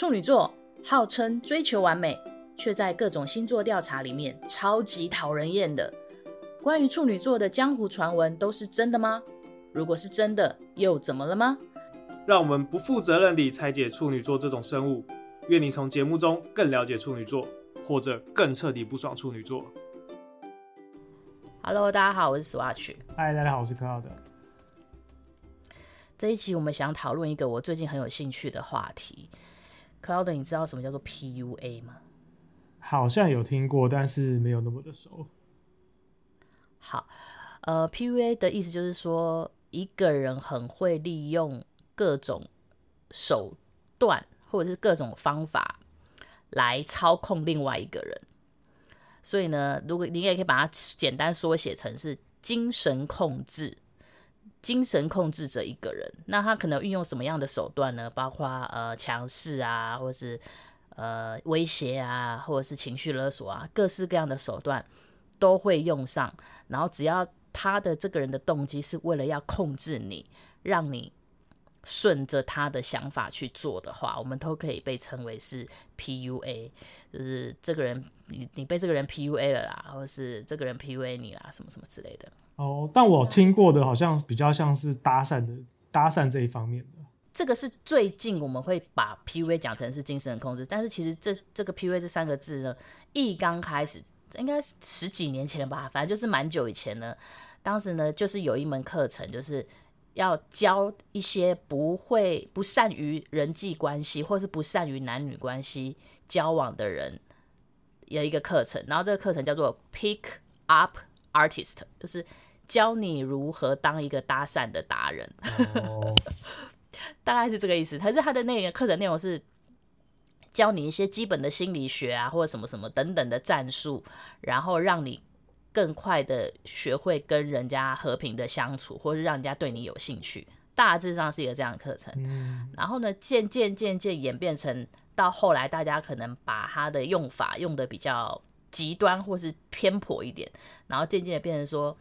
处女座号称追求完美，却在各种星座调查里面超级讨人厌的。关于处女座的江湖传闻都是真的吗？如果是真的，又怎么了吗？让我们不负责任地拆解处女座这种生物。愿你从节目中更了解处女座，或者更彻底不爽处女座。Hello，大家好，我是 Swatch。嗨，大家好，我是 Cloud。这一期我们想讨论一个我最近很有兴趣的话题。Cloud，你知道什么叫做 PUA 吗？好像有听过，但是没有那么的熟。好，呃，PUA 的意思就是说，一个人很会利用各种手段或者是各种方法来操控另外一个人。所以呢，如果你也可以把它简单缩写成是精神控制，精神控制着一个人。那他可能运用什么样的手段呢？包括呃强势啊，或是呃威胁啊，或者是情绪勒索啊，各式各样的手段。都会用上，然后只要他的这个人的动机是为了要控制你，让你顺着他的想法去做的话，我们都可以被称为是 PUA，就是这个人你你被这个人 PUA 了啦，或者是这个人 PUA 你啦，什么什么之类的。哦，但我听过的好像比较像是搭讪的搭讪这一方面的。这个是最近我们会把 PUA 讲成是精神控制，但是其实这这个 PUA 这三个字呢，一刚开始。应该十几年前了吧，反正就是蛮久以前呢。当时呢，就是有一门课程，就是要教一些不会、不善于人际关系，或是不善于男女关系交往的人，有一个课程。然后这个课程叫做 Pick Up Artist，就是教你如何当一个搭讪的达人。Oh. 大概是这个意思。可是他的那个课程内容是。教你一些基本的心理学啊，或者什么什么等等的战术，然后让你更快的学会跟人家和平的相处，或是让人家对你有兴趣。大致上是一个这样的课程。嗯。然后呢，渐渐渐渐演变成到后来，大家可能把它的用法用的比较极端或是偏颇一点，然后渐渐的变成说，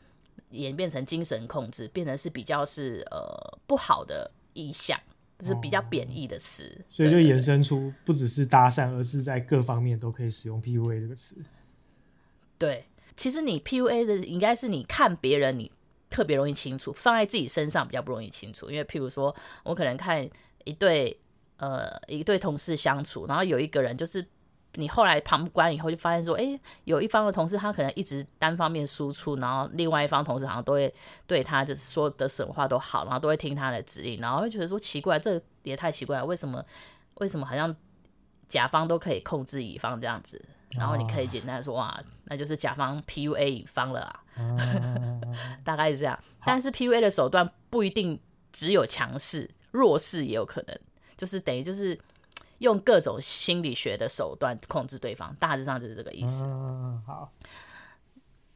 演变成精神控制，变成是比较是呃不好的意象。就是比较贬义的词，哦，所以就衍生出不只是搭讪，而是在各方面都可以使用 PUA 这个词。对，其实你 PUA 的应该是你看别人，你特别容易清楚，放在自己身上比较不容易清楚。因为譬如说，我可能看一对呃一对同事相处，然后有一个人就是。你后来旁观以后，就发现说，哎、欸，有一方的同事他可能一直单方面输出，然后另外一方同事好像都会对他就是说的什么话都好，然后都会听他的指令，然后会觉得说奇怪，这也太奇怪了，为什么为什么好像甲方都可以控制乙方这样子？然后你可以简单说，哇，那就是甲方 PUA 乙方了啊，大概是这样。但是 PUA 的手段不一定只有强势，弱势也有可能，就是等于就是。用各种心理学的手段控制对方，大致上就是这个意思。嗯，好。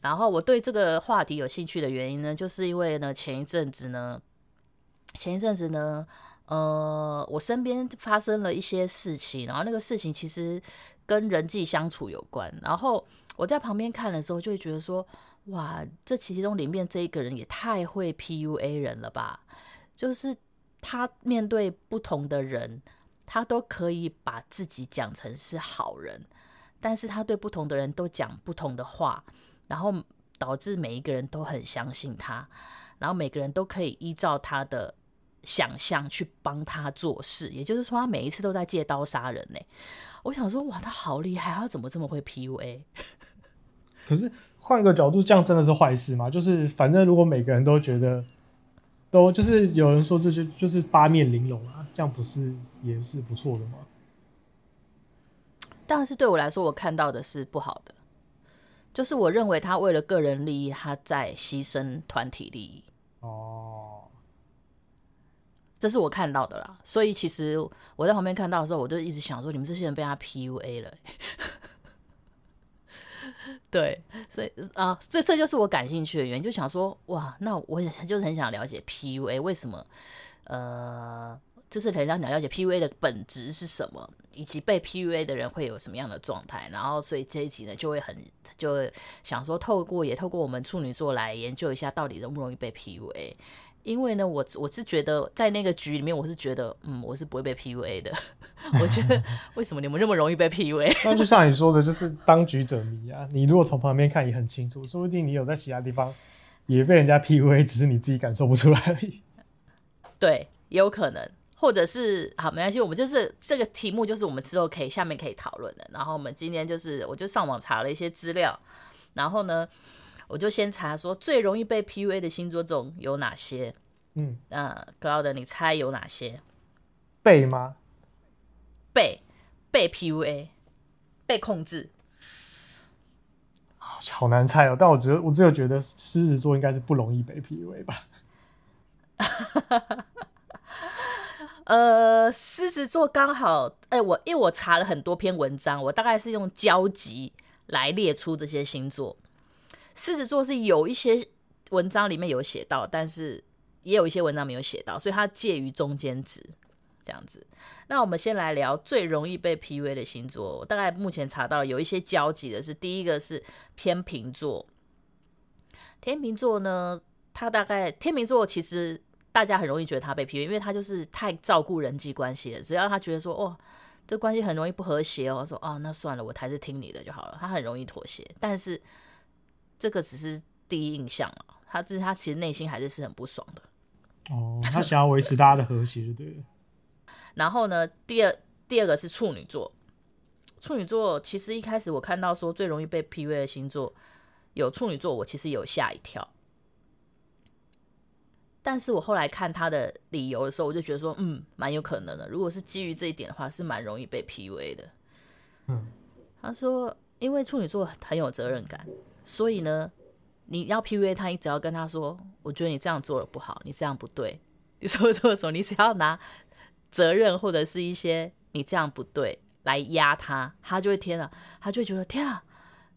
然后我对这个话题有兴趣的原因呢，就是因为呢，前一阵子呢，前一阵子呢，呃，我身边发生了一些事情，然后那个事情其实跟人际相处有关。然后我在旁边看的时候，就会觉得说，哇，这其中里面这一个人也太会 PUA 人了吧？就是他面对不同的人。他都可以把自己讲成是好人，但是他对不同的人都讲不同的话，然后导致每一个人都很相信他，然后每个人都可以依照他的想象去帮他做事。也就是说，他每一次都在借刀杀人呢。我想说，哇，他好厉害，他怎么这么会 PUA？可是换一个角度，这样真的是坏事吗？就是反正如果每个人都觉得。都就是有人说这就就是八面玲珑啊，这样不是也是不错的吗？但是对我来说，我看到的是不好的，就是我认为他为了个人利益，他在牺牲团体利益。哦，这是我看到的啦。所以其实我在旁边看到的时候，我就一直想说，你们这些人被他 PUA 了。对，所以啊，这这就是我感兴趣的原因，就想说，哇，那我也就是很想了解 PUA 为什么，呃，就是很想了解 PUA 的本质是什么，以及被 PUA 的人会有什么样的状态。然后，所以这一集呢，就会很就想说，透过也透过我们处女座来研究一下，到底容不容易被 PUA。因为呢，我我是觉得在那个局里面，我是觉得，嗯，我是不会被 PUA 的。我觉得为什么你们那么容易被 PUA？那就像你说的，就是当局者迷啊。你如果从旁边看也很清楚，说不定你有在其他地方也被人家 PUA，只是你自己感受不出来而已。对，也有可能，或者是好，没关系，我们就是这个题目，就是我们之后可以下面可以讨论的。然后我们今天就是，我就上网查了一些资料，然后呢。我就先查说最容易被 PUA 的星座中有哪些？嗯，呃，Cloud，你猜有哪些？被吗？被被 PUA，被控制。好难猜哦，但我觉得我只有觉得狮子座应该是不容易被 PUA 吧。呃，狮子座刚好，哎、欸，我因为我查了很多篇文章，我大概是用交集来列出这些星座。狮子座是有一些文章里面有写到，但是也有一些文章没有写到，所以它介于中间值这样子。那我们先来聊最容易被 PUA 的星座。大概目前查到有一些交集的是，第一个是天秤座。天秤座呢，他大概天秤座其实大家很容易觉得他被 PUA，因为他就是太照顾人际关系了。只要他觉得说，哦，这关系很容易不和谐哦，说哦，那算了，我还是听你的就好了。他很容易妥协，但是。这个只是第一印象啊，他这他其实内心还是是很不爽的。哦，他想要维持大家的和谐，就对了。然后呢，第二第二个是处女座。处女座其实一开始我看到说最容易被 PUA 的星座有处女座，我其实有吓一跳。但是我后来看他的理由的时候，我就觉得说，嗯，蛮有可能的。如果是基于这一点的话，是蛮容易被 PUA 的。嗯，他说，因为处女座很有责任感。所以呢，你要 PUA 他，你只要跟他说：“我觉得你这样做的不好，你这样不对。”你说错什么？你只要拿责任或者是一些你这样不对来压他，他就会天啊，他就会觉得天啊，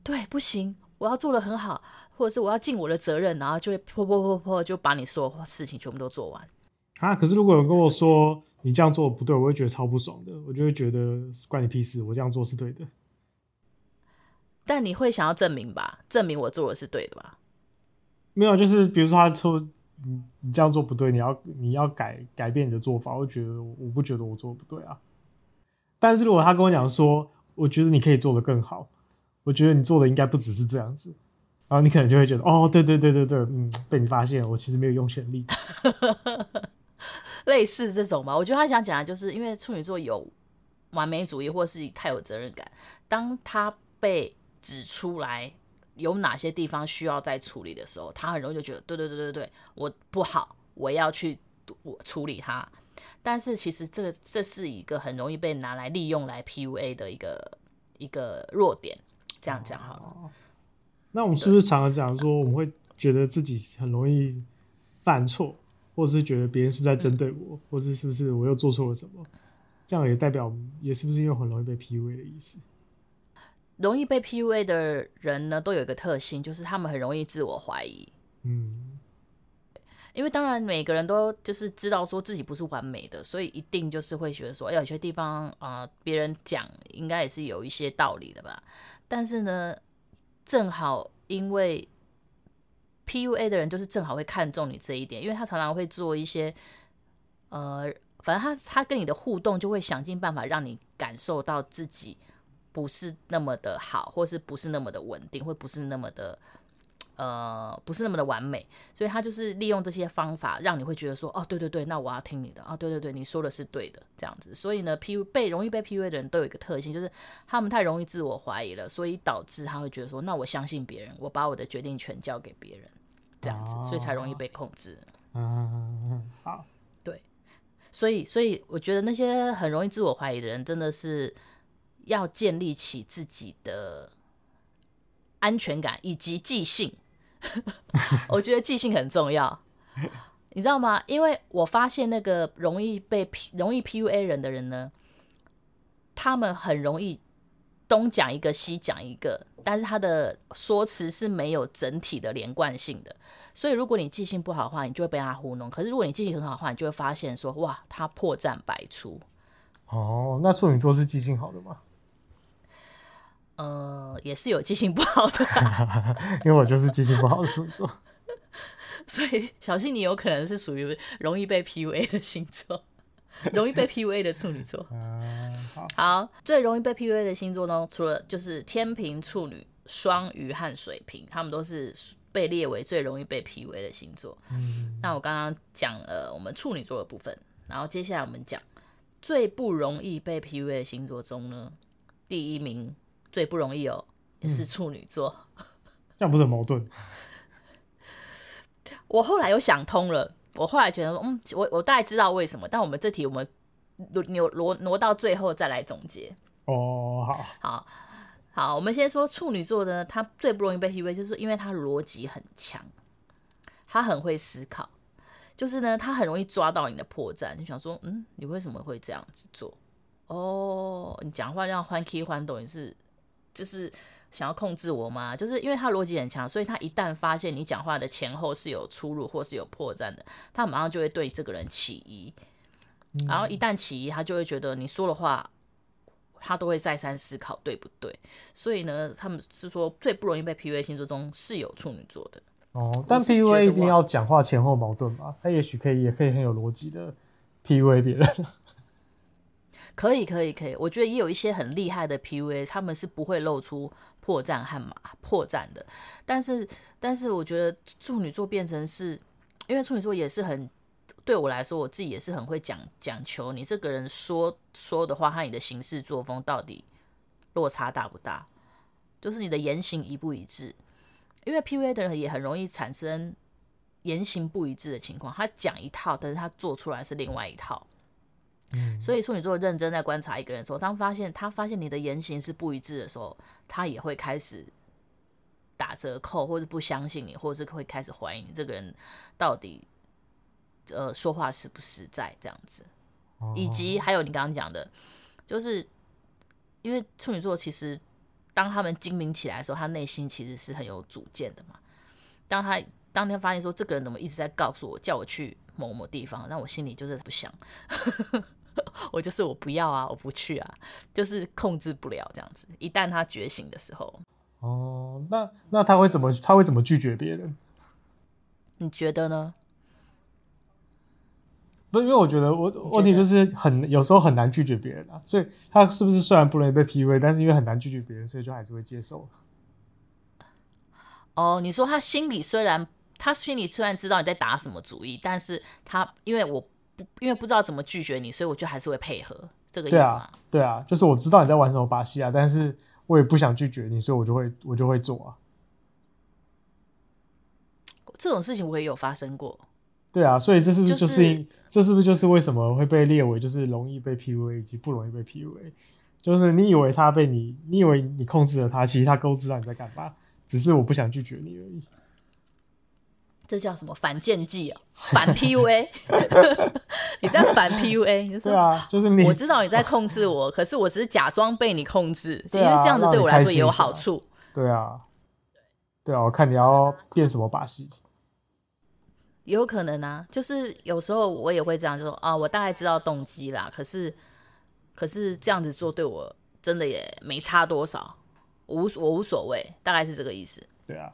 对，不行，我要做的很好，或者是我要尽我的责任，然后就会噗噗噗噗就把你所有事情全部都做完。啊，可是如果有人跟我说你这样做不对，我会觉得超不爽的，我就会觉得关你屁事，我这样做是对的。但你会想要证明吧？证明我做的是对的吧？没有，就是比如说他说你你这样做不对，你要你要改改变你的做法，我觉得我不觉得我做的不对啊。但是如果他跟我讲说，我觉得你可以做的更好，我觉得你做的应该不只是这样子，然后你可能就会觉得哦，对对对对对，嗯，被你发现了，我其实没有用全力。类似这种吧，我觉得他想讲的就是，因为处女座有完美主义，或是太有责任感，当他被指出来有哪些地方需要再处理的时候，他很容易就觉得，对对对对对，我不好，我要去我处理它。但是其实这个这是一个很容易被拿来利用来 PUA 的一个一个弱点。这样讲好了。哦，那我们是不是常常讲说，我们会觉得自己很容易犯错，或是觉得别人是不是在针对我，或是是不是我又做错了什么？这样也代表也是不是因为很容易被 PUA 的意思？容易被 PUA 的人呢，都有一个特性，就是他们很容易自我怀疑。嗯，因为当然每个人都就是知道说自己不是完美的，所以一定就是会觉得说，哎，有些地方啊，呃，别人讲应该也是有一些道理的吧。但是呢，正好因为 PUA 的人就是正好会看中你这一点，因为他常常会做一些，呃，反正他他跟你的互动就会想尽办法让你感受到自己。不是那么的好，或是不是那么的稳定，或不是那么的，呃，不是那么的完美，所以他就是利用这些方法，让你会觉得说，哦，对对对，那我要听你的，哦，对对对，你说的是对的，这样子。所以呢，P 被容易被 PUA 的人都有一个特性，就是他们太容易自我怀疑了，所以导致他会觉得说，那我相信别人，我把我的决定权交给别人，这样子，所以才容易被控制。嗯，好，对，所以所以我觉得那些很容易自我怀疑的人，真的是。要建立起自己的安全感以及记性，我觉得记性很重要，你知道吗？因为我发现那个容易被 P 容易 PUA 人的人呢，他们很容易东讲一个西讲一个，但是他的说辞是没有整体的连贯性的。所以如果你记性不好的话，你就会被他糊弄；可是如果你记性很好的话，你就会发现说，哇，他破绽百出。哦，那处女座是记性好的吗？呃，也是有记性不好的，因为我就是记性不好的处女座。所以小心，你有可能是属于容易被 PUA 的星座，容易被 PUA 的处女座。嗯，好，好，最容易被 PUA 的星座呢，除了就是天平、处女、双鱼和水瓶，他们都是被列为最容易被 PUA 的星座。嗯，那我刚刚讲了我们处女座的部分，然后接下来我们讲最不容易被 PUA 的星座中呢，第一名最不容易哦，也是处女座。嗯，这样不是很矛盾？我后来又想通了，我后来觉得，嗯，我我大概知道为什么，但我们这题我们挪挪挪到最后再来总结。哦，好，好，好，我们先说处女座呢，他最不容易被 PUA，就是因为他逻辑很强，他很会思考，就是呢，他很容易抓到你的破绽，就想说，嗯，你为什么会这样子做？哦，你讲话这样欢 K 欢抖，你是就是。想要控制我吗？就是因为他逻辑很强，所以他一旦发现你讲话的前后是有出入或是有破绽的，他马上就会对这个人起疑。嗯、然后一旦起疑，他就会觉得你说的话，他都会再三思考，对不对？所以呢，他们是说最不容易被 PUA 星座中是有处女座的。哦，但 PUA 一定要讲话前后矛盾吧？他也许可以，也可以很有逻辑的 PUA 别人。可以，可以，可以。我觉得也有一些很厉害的 PUA，他们是不会露出。破绽和马破绽的，但是但是我觉得处女座变成是，因为处女座也是很对我来说，我自己也是很会讲讲求你这个人说说的话和你的行事作风到底落差大不大，就是你的言行一不一致。因为 PUA 的人也很容易产生言行不一致的情况，他讲一套，但是他做出来是另外一套。嗯，所以处女座认真在观察一个人的时候，当发现他发现你的言行是不一致的时候，他也会开始打折扣，或者不相信你，或者是会开始怀疑你这个人到底呃说话实不实在这样子。以及还有你刚刚讲的，就是因为处女座其实当他们精明起来的时候，他内心其实是很有主见的嘛。当他当天发现说这个人怎么一直在告诉我叫我去某某地方，那我心里就是不想。我就是我不要啊，我不去啊，就是控制不了这样子。一旦他觉醒的时候，哦，那那他会怎么他会怎么拒绝别人？你觉得呢？不，因为我觉得我问题就是很有时候很难拒绝别人啊，所以他是不是虽然不容易被 PUA，但是因为很难拒绝别人，所以就还是会接受。哦，你说他心里虽然他心里虽然知道你在打什么主意，但是他因为我。不，因为不知道怎么拒绝你，所以我就还是会配合这个意思吗？对啊，对啊，就是我知道你在玩什么把戏啊，但是我也不想拒绝你，所以我就会我就会做啊。这种事情我也有发生过。对啊，所以这是不是就是、就是、这是不是就是为什么会被列为就是容易被 PUA 以及不容易被 PUA？就是你以为他被你，你以为你控制了他，其实他都知道你在干嘛，只是我不想拒绝你而已。这叫什么反间计啊？反 PUA，你在反 PUA？对啊，就是你。我知道你在控制我，可是我只是假装被你控制。其实这样子对我来说也有好处。对啊，对啊，我看你要变什么把戏。有可能啊，就是有时候我也会这样，就说啊，我大概知道动机啦。可是，可是这样子做对我真的也没差多少，无我无所谓，大概是这个意思。对啊。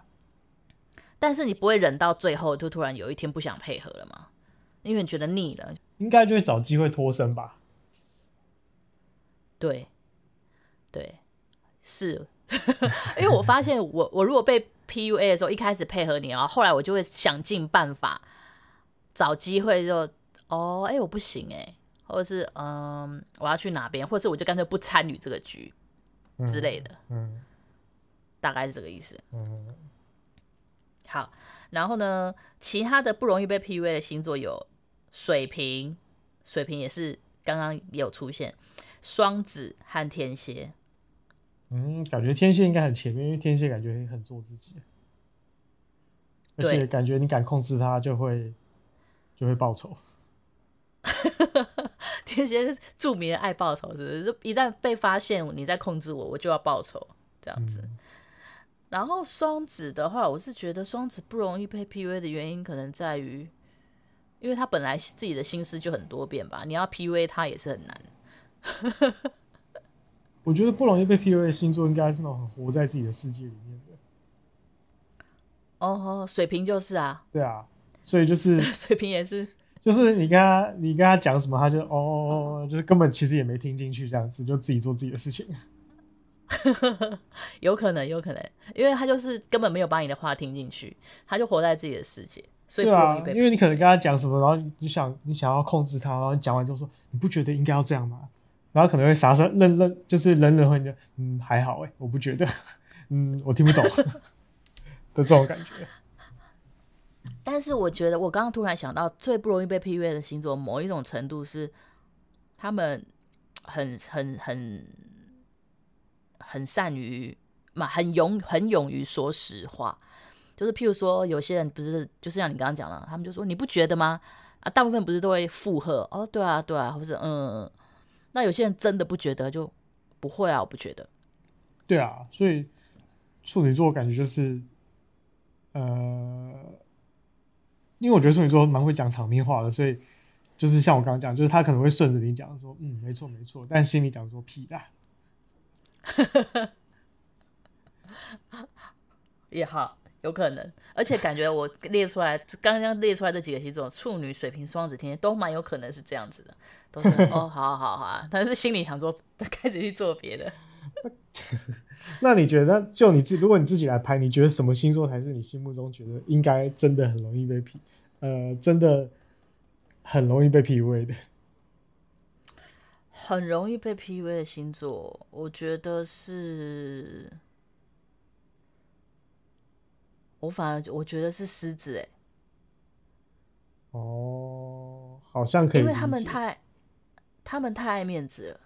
但是你不会忍到最后，就突然有一天不想配合了吗？因为你觉得腻了，应该就会找机会脱身吧。对，对，是，因为我发现我我如果被 PUA 的时候，一开始配合你啊，后来我就会想尽办法找机会就哦，哎、欸，我不行哎、欸，或者是嗯，我要去哪边，或者是我就干脆不参与这个局之类的，嗯，嗯，大概是这个意思，嗯。好，然后呢，其他的不容易被 PUA 的星座有水瓶，水瓶也是刚刚也有出现，双子和天蝎。嗯，感觉天蝎应该很前面，因为天蝎感觉很做自己，而且感觉你敢控制他，就会就会报仇。天蝎是著名的爱报仇，是不是？就一旦被发现你在控制我，我就要报仇，这样子。嗯然后双子的话，我是觉得双子不容易被 PUA 的原因，可能在于，因为他本来自己的心思就很多变吧，你要 PUA 他也是很难。我觉得不容易被 PUA 的星座，应该是那种很活在自己的世界里面的。哦，水瓶就是啊。对啊，所以就是 水瓶也是，就是你跟他你跟他讲什么，他就哦哦哦，就是根本其实也没听进去，这样子就自己做自己的事情。有可能，有可能，因为他就是根本没有把你的话听进去，他就活在自己的世界，所以不容易被。对啊，因为你可能跟他讲什么，然后你想你想要控制他，然后你讲完之后说，你不觉得应该要这样吗？然后可能会傻傻愣愣，就是冷冷会就嗯还好哎，我不觉得，嗯我听不懂 的这种感觉。但是我觉得我刚刚突然想到，最不容易被 PUA 的星座，某一种程度是他们很很很。很善于嘛，很勇很勇于说实话，就是譬如说，有些人不是，就是像你刚刚讲的，他们就说你不觉得吗？啊，大部分不是都会附和哦，对啊，对啊，或者嗯，那有些人真的不觉得，就不会啊，我不觉得。对啊，所以处女座感觉就是，呃，因为我觉得处女座蛮会讲场面话的，所以就是像我刚刚讲，就是他可能会顺着你讲说，嗯，没错没错，但心里讲说屁啦。也好，有可能，而且感觉我列出来刚刚列出来这几个星座，处女、水瓶、双子、天蝎，都蛮有可能是这样子的，都是 哦，好好好啊，但是心里想说，开始去做别的。那你觉得，就你自，如果你自己来拍，你觉得什么星座才是你心目中觉得应该真的很容易被 P，呃，真的很容易被 PUA 的？很容易被 PUA 的星座，我觉得是，我反而我觉得是狮子哎。哦，好像可以，因为他们太，他们太爱面子了。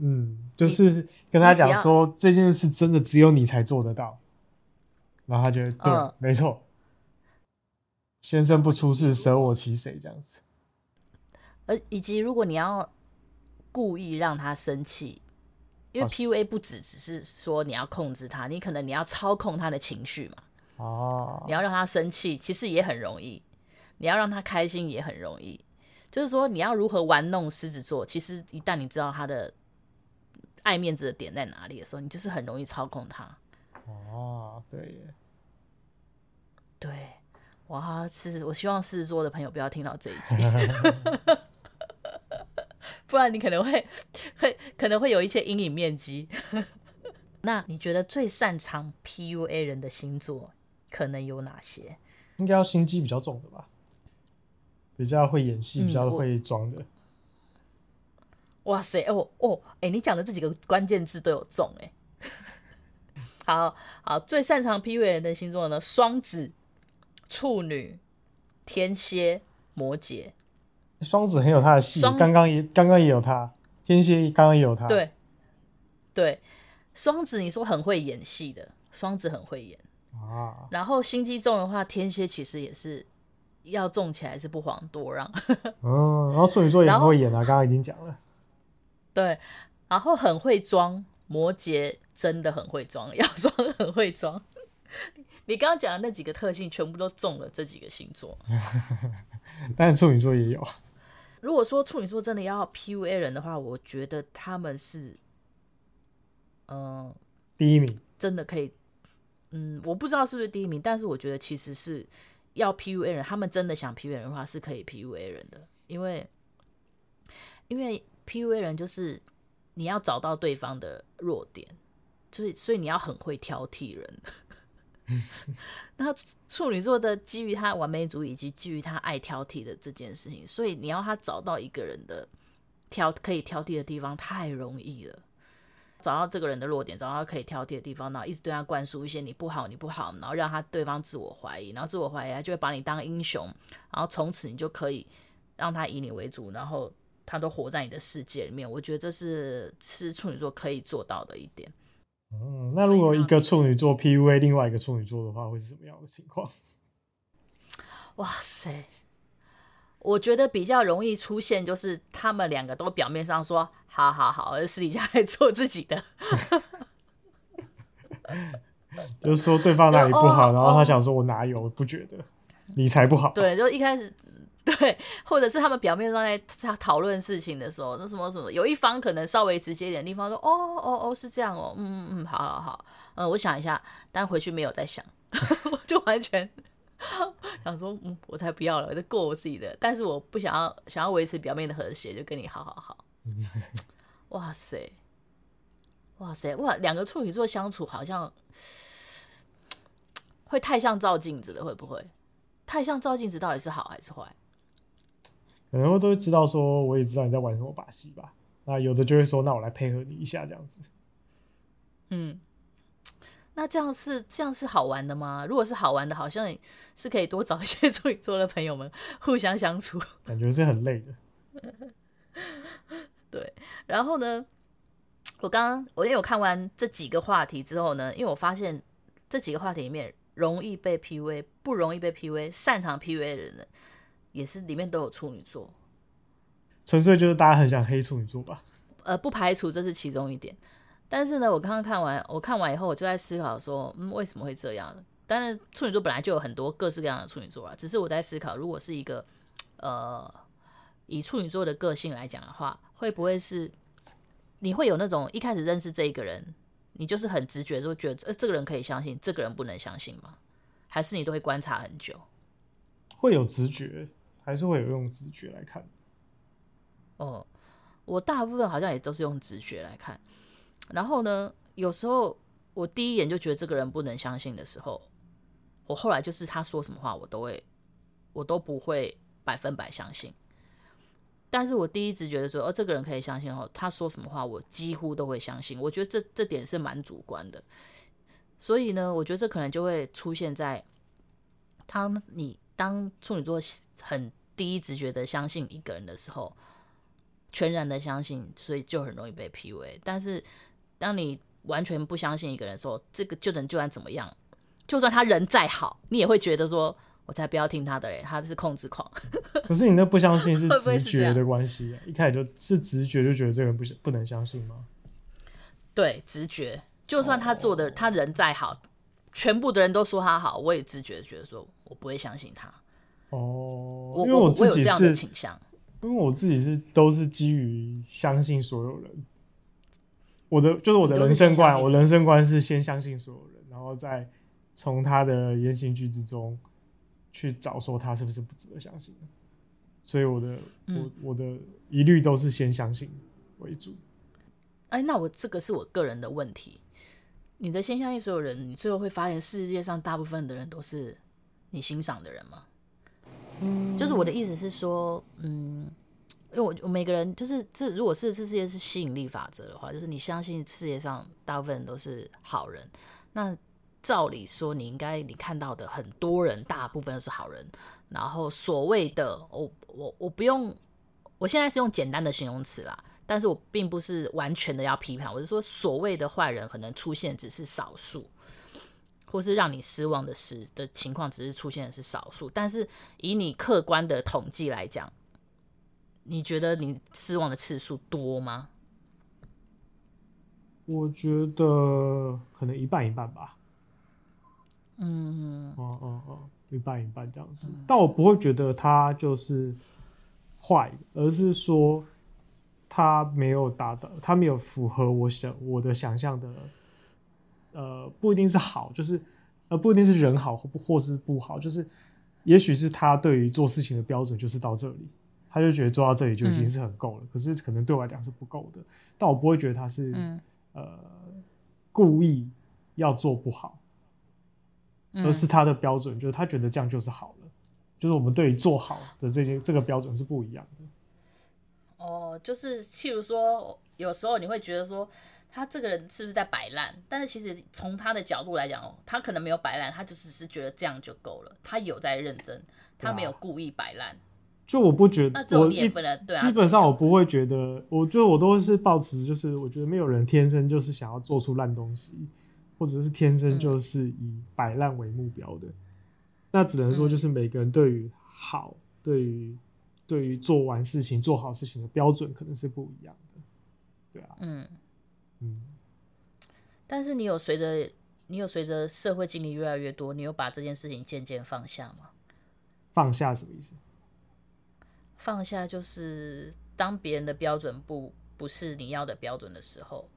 嗯，就是跟他讲说这件事真的只有你才做得到，然后他觉得对，嗯、没错，先生不出事，舍我其谁这样子。而以及如果你要故意让他生气，因为 PUA 不只只是说你要控制他，你可能你要操控他的情绪嘛。哦，你要让他生气，其实也很容易；你要让他开心也很容易。就是说，你要如何玩弄狮子座，其实一旦你知道他的爱面子的点在哪里的时候，你就是很容易操控他。哦，对耶，对，哇，狮子，我希望狮子座的朋友不要听到这一集。不然你可能会 会可能会有一些阴影面积。那你觉得最擅长 PUA 人的星座可能有哪些？应该要心机比较重的吧，比较会演戏，比较会装的。嗯、哇塞，哦哦，哎、欸，你讲的这几个关键字都有中哎。好好，最擅长 PUA 人的星座呢？双子、处女、天蝎、摩羯。双子很有他的戏，刚刚也刚刚也有他，天蝎刚刚也有他。对，对，双子你说很会演戏的，双子很会演啊。然后心机重的话，天蝎其实也是要重起来是不遑多让。嗯，然后处女座也很会演啊，刚刚已经讲了。对，然后很会装，摩羯真的很会装，要装很会装。你刚刚讲的那几个特性全部都中了这几个星座，但是处女座也有。如果说处女座真的要 PUA 人的话，我觉得他们是，嗯、呃，第一名，真的可以，嗯，我不知道是不是第一名，但是我觉得其实是要 PUA 人，他们真的想 PUA 人的话是可以 PUA 人的，因为，因为 PUA 人就是你要找到对方的弱点，所以所以你要很会挑剔人。那处女座的基于他完美主义以及基于他爱挑剔的这件事情，所以你要他找到一个人的挑可以挑剔的地方太容易了。找到这个人的弱点，找到可以挑剔的地方，然后一直对他灌输一些你不好你不好，然后让他对方自我怀疑，然后自我怀疑他就会把你当英雄，然后从此你就可以让他以你为主，然后他都活在你的世界里面。我觉得这是是处女座可以做到的一点。嗯，那如果一个处女座 PUA 另外一个处女座的话，会是什么样的情况？哇塞，我觉得比较容易出现就是他们两个都表面上说好好好，而私底下在做自己的，就是说对方哪里不好，然后他想说我哪有，我不觉得，你才不好。对，就一开始。对，或者是他们表面上在讨论事情的时候，那什么什么，有一方可能稍微直接一点另一方说，哦哦哦，是这样哦，嗯嗯嗯，好好好，嗯，我想一下，但回去没有再想，我就完全想说，嗯，我才不要了，我就过我自己的。但是我不想要，想要维持表面的和谐，就跟你好好好。哇塞，哇塞，哇，两个处女座相处好像会太像照镜子了，会不会？太像照镜子，到底是好还是坏？可能都会知道说，我也知道你在玩什么把戏吧。那有的就会说，那我来配合你一下，这样子。嗯。那这样是这样是好玩的吗？如果是好玩的，好像是可以多找一些处女座的朋友们互相相处。感觉是很累的。对，然后呢，我刚刚我因为我看完这几个话题之后呢，因为我发现这几个话题里面，容易被 PUA、不容易被 PUA、擅长 PUA 的人呢，也是里面都有处女座。纯粹就是大家很想黑处女座吧？呃，不排除这是其中一点。但是呢，我刚刚看完，我看完以后，我就在思考说，嗯，为什么会这样？但是，处女座本来就有很多各式各样的处女座啊，只是我在思考，如果是一个，呃，以处女座的个性来讲的话，会不会是你会有那种一开始认识这一个人，你就是很直觉就觉得，呃，这个人可以相信，这个人不能相信吗？还是你都会观察很久？会有直觉，还是会有用直觉来看？哦，我大部分好像也都是用直觉来看。然后呢，有时候我第一眼就觉得这个人不能相信的时候，我后来就是他说什么话，我都会，我都不会百分百相信。但是我第一直觉得说，哦，这个人可以相信哦，他说什么话，我几乎都会相信。我觉得这这点是蛮主观的。所以呢，我觉得这可能就会出现在当你当处女座很第一直觉的相信一个人的时候，全然的相信，所以就很容易被 PUA。但是当你完全不相信一个人的时候，这个就能就算怎么样，就算他人再好，你也会觉得说，我才不要听他的嘞，他是控制狂。可是你那不相信是 直觉的关系，一开始就是直觉就觉得这个人不不能相信吗？对，直觉，就算他做的、oh. 他人再好，全部的人都说他好，我也直觉觉得说我不会相信他。哦、oh.，因为我自己是倾向，因为我自己是都是基于相信所有人。我的就是我的人生观，我人生观是先相信所有人，然后再从他的言行举止中去找说他是不是不值得相信。所以我的、嗯、我我的一律都是先相信为主。哎，那我这个是我个人的问题。你的先相信所有人，你最后会发现世界上大部分的人都是你欣赏的人吗？嗯，就是我的意思是说，嗯。因为我我每个人就是这，如果是这世界是吸引力法则的话，就是你相信世界上大部分人都是好人，那照理说你应该你看到的很多人大部分都是好人，然后所谓的我我我不用，我现在是用简单的形容词啦，但是我并不是完全的要批判，我是说所谓的坏人可能出现只是少数，或是让你失望的事的情况只是出现的是少数，但是以你客观的统计来讲。你觉得你失望的次数多吗？我觉得可能一半一半吧。嗯，哦哦哦，一半一半这样子。嗯。但我不会觉得他就是坏，而是说他没有达到，他没有符合我想我的想象的。呃，不一定是好，就是呃，不一定是人好或或是不好，就是也许是他对于做事情的标准就是到这里。他就觉得做到这里就已经是很够了，嗯，可是可能对我来讲是不够的。但我不会觉得他是，嗯，呃故意要做不好，嗯，而是他的标准就是他觉得这样就是好了，就是我们对于做好的这些这个标准是不一样的。哦，就是譬如说，有时候你会觉得说他这个人是不是在摆烂？但是其实从他的角度来讲哦，他可能没有摆烂，他就只是觉得这样就够了，他有在认真，他没有故意摆烂。就我不觉得，那我一基本上我不会觉得，我就我都是抱持，就是我觉得没有人天生就是想要做出烂东西，或者是天生就是以摆烂为目标的。那只能说，就是每个人对于好，对于对于做完事情做好事情的标准可能是不一样的。对啊，嗯嗯。但是你有随着你有随着社会经历越来越多，你有把这件事情渐渐放下吗？放下什么意思？放下就是当别人的标准不不是你要的标准的时候，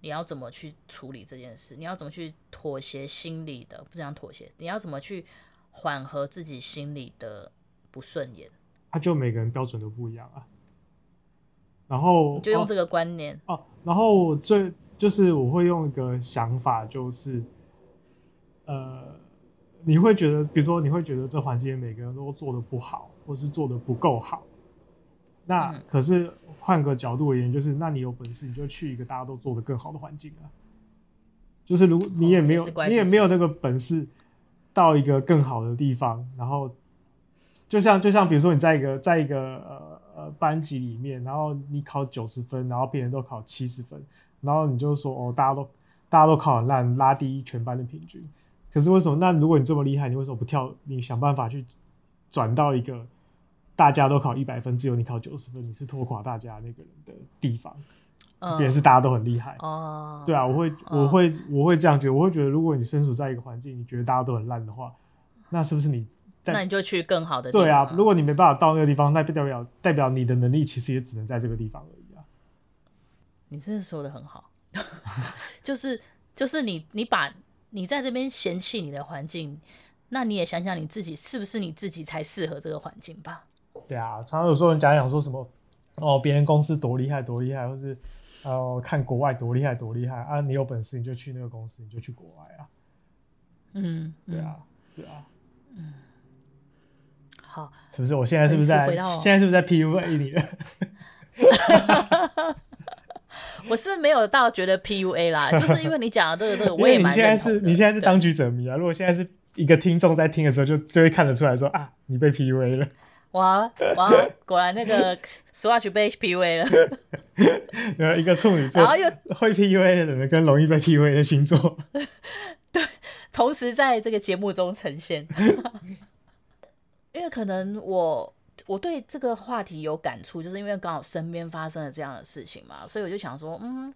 你要怎么去处理这件事？你要怎么去妥协心理的？不是讲妥协，你要怎么去缓和自己心里的不顺眼。他、啊、就每个人标准都不一样啊。然后你就用这个观念哦、啊。然后最就是我会用一个想法，就是呃，你会觉得，比如说你会觉得这环境每个人都做的不好，或是做的不够好。那可是换个角度而言，就是那你有本事你就去一个大家都做的更好的环境啊。就是如果你也没有、你也没有那个本事到一个更好的地方，然后就像就像比如说你在一个在一个呃呃班级里面，然后你考九十分，然后别人都考七十分，然后你就说哦大家都大家都考很烂，拉低全班的平均。可是为什么？那如果你这么厉害，你为什么不跳？你想办法去转到一个。大家都考一百分，只有你考九十分，你是拖垮大家那个人的地方，别人是大家都很厉害哦。对啊，我会，我会，我会这样觉得。我会觉得，如果你身处在一个环境，你觉得大家都很烂的话，那是不是你？那你就去更好的地方。对啊，如果你没办法到那个地方，那代表代表你的能力其实也只能在这个地方而已啊。你真的说的很好，就是就是你你把你在这边嫌弃你的环境，那你也想想你自己是不是你自己才适合这个环境吧。对啊，常常有时候人讲讲说什么哦，别人公司多厉害多厉害，或是哦看国外多厉害多厉害啊，你有本事你就去那个公司，你就去国外啊。嗯，对啊，对啊，嗯，好，是不是？我现在是不是在现在是不是在 PUA 你了？我是没有到觉得 PUA 啦，就是因为你讲的这个这个，我也。你现在是你现在是当局者迷啊！如果现在是一个听众在听的时候，就就会看得出来说啊，你被 PUA 了。哇哇！果然那个 Swatch 被 PUA 了。呃，一个处女座，然后又会 PUA 的人跟容易被 PUA 的星座，对，同时在这个节目中呈现。因为可能我我对这个话题有感触，就是因为刚好身边发生了这样的事情嘛，所以我就想说，嗯，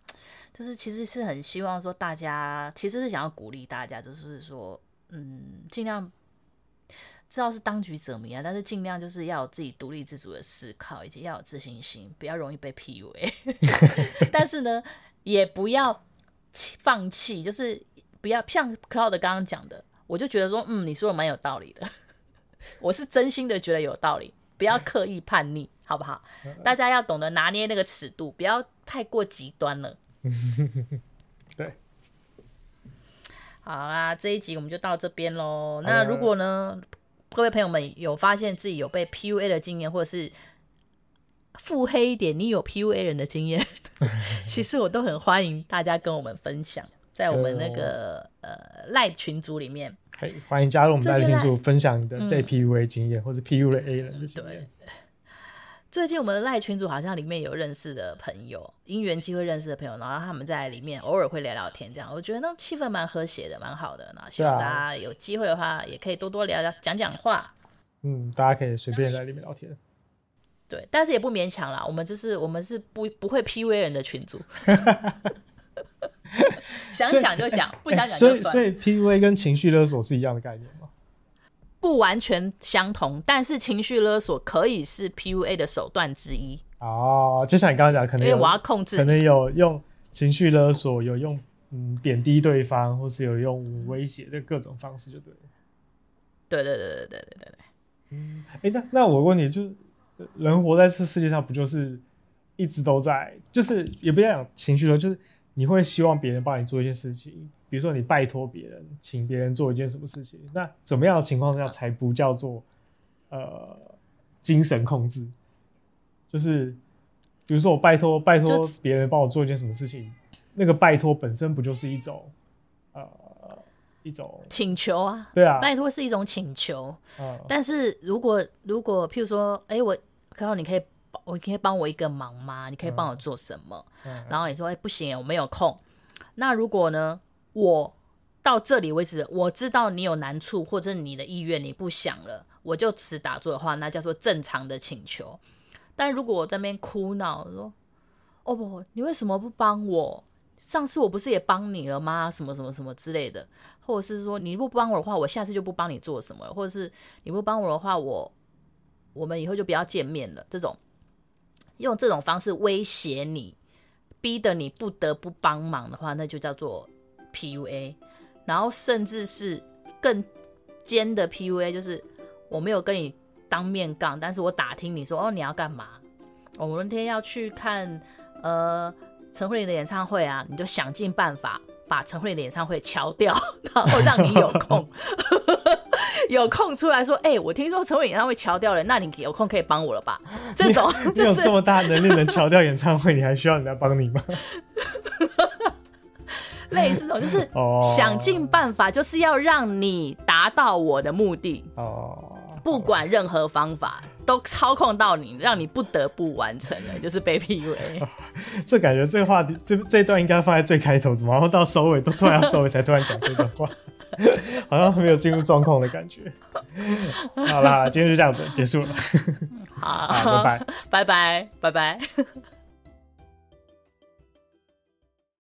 就是其实是很希望说大家，其实是想要鼓励大家，就是说，嗯，尽量。知道是当局者迷啊，但是尽量就是要有自己独立自主的思考，以及要有自信心，不要容易被 PUA。但是呢，也不要放弃，就是不要像 Cloud 刚刚讲的，我就觉得说，嗯，你说的蛮有道理的，我是真心的觉得有道理，不要刻意叛逆，好不好？大家要懂得拿捏那个尺度，不要太过极端了。对，好啦，这一集我们就到这边喽。那如果呢？各位朋友们有发现自己有被 PUA 的经验，或者是腹黑一点，你有 PUA 人的经验，其实我都很欢迎大家跟我们分享，在我们那个呃赖群组里面，欢迎加入我们赖群组，分享你的被 PUA 经验，嗯、或是 PUA 人的经验。最近我们的赖群组好像里面有认识的朋友，因缘机会认识的朋友，然后他们在里面偶尔会聊聊天，这样我觉得那气氛蛮和谐的，蛮好的。那希望大家有机会的话，也可以多多聊聊，讲讲话。嗯，大家可以随便在里面聊天。对，但是也不勉强啦。我们就是我们是不不会 PUA 人的群组，想讲就讲，不想讲就算。所以，所以 PUA 跟情绪勒索是一样的概念吗。不完全相同，但是情绪勒索可以是 PUA 的手段之一哦。就像你刚刚讲，可能因为我要控制，可能有用情绪勒索，有用嗯贬低对方，或是有用威胁的各种方式，就对了。对对对对对对对对。嗯，哎、欸，那那我问你，就是人活在这世界上，不就是一直都在，就是也不要讲情绪勒，就是你会希望别人帮你做一件事情。比如说，你拜托别人，请别人做一件什么事情，那怎么样的情况下才不叫做呃精神控制？就是比如说，我拜托拜托别人帮我做一件什么事情，那个拜托本身不就是一种呃一种请求啊？对啊，拜托是一种请求。嗯，但是如果如果譬如说，哎、欸，我刚好你可以我可以帮我一个忙吗？你可以帮我做什么？嗯，然后你说，哎、欸，不行，我没有空。那如果呢？我到这里为止，我知道你有难处或者你的意愿你不想了，我就此打住的话，那叫做正常的请求。但如果我在那边哭闹说：“哦不，你为什么不帮我？上次我不是也帮你了吗？什么什么什么之类的，或者是说你不帮我的话，我下次就不帮你做什么了，或者是你不帮我的话，我我们以后就不要见面了。这种用这种方式威胁你，逼得你不得不帮忙的话，那就叫做。” PUA，然后甚至是更尖的 PUA，就是我没有跟你当面杠，但是我打听你说哦，你要干嘛？我们那天要去看呃陈慧琳的演唱会啊，你就想尽办法把陈慧琳的演唱会敲掉，然后让你有空 有空出来说，哎、欸，我听说陈伟演唱会敲掉了，那你有空可以帮我了吧？这种、就是、你有这么大能力能敲掉演唱会，你还需要人家帮你吗？类似这种就是想尽办法，就是要让你达到我的目的哦，不管任何方法。都操控到你，让你不得不完成了，就是被 PUA。这感觉这个话题，这这段应该放在最开头，怎么然后到收尾都突然要收尾才突然讲这段话，好像没有进入状况的感觉。好啦，今天就这样子结束了。好，拜拜，拜拜，拜拜。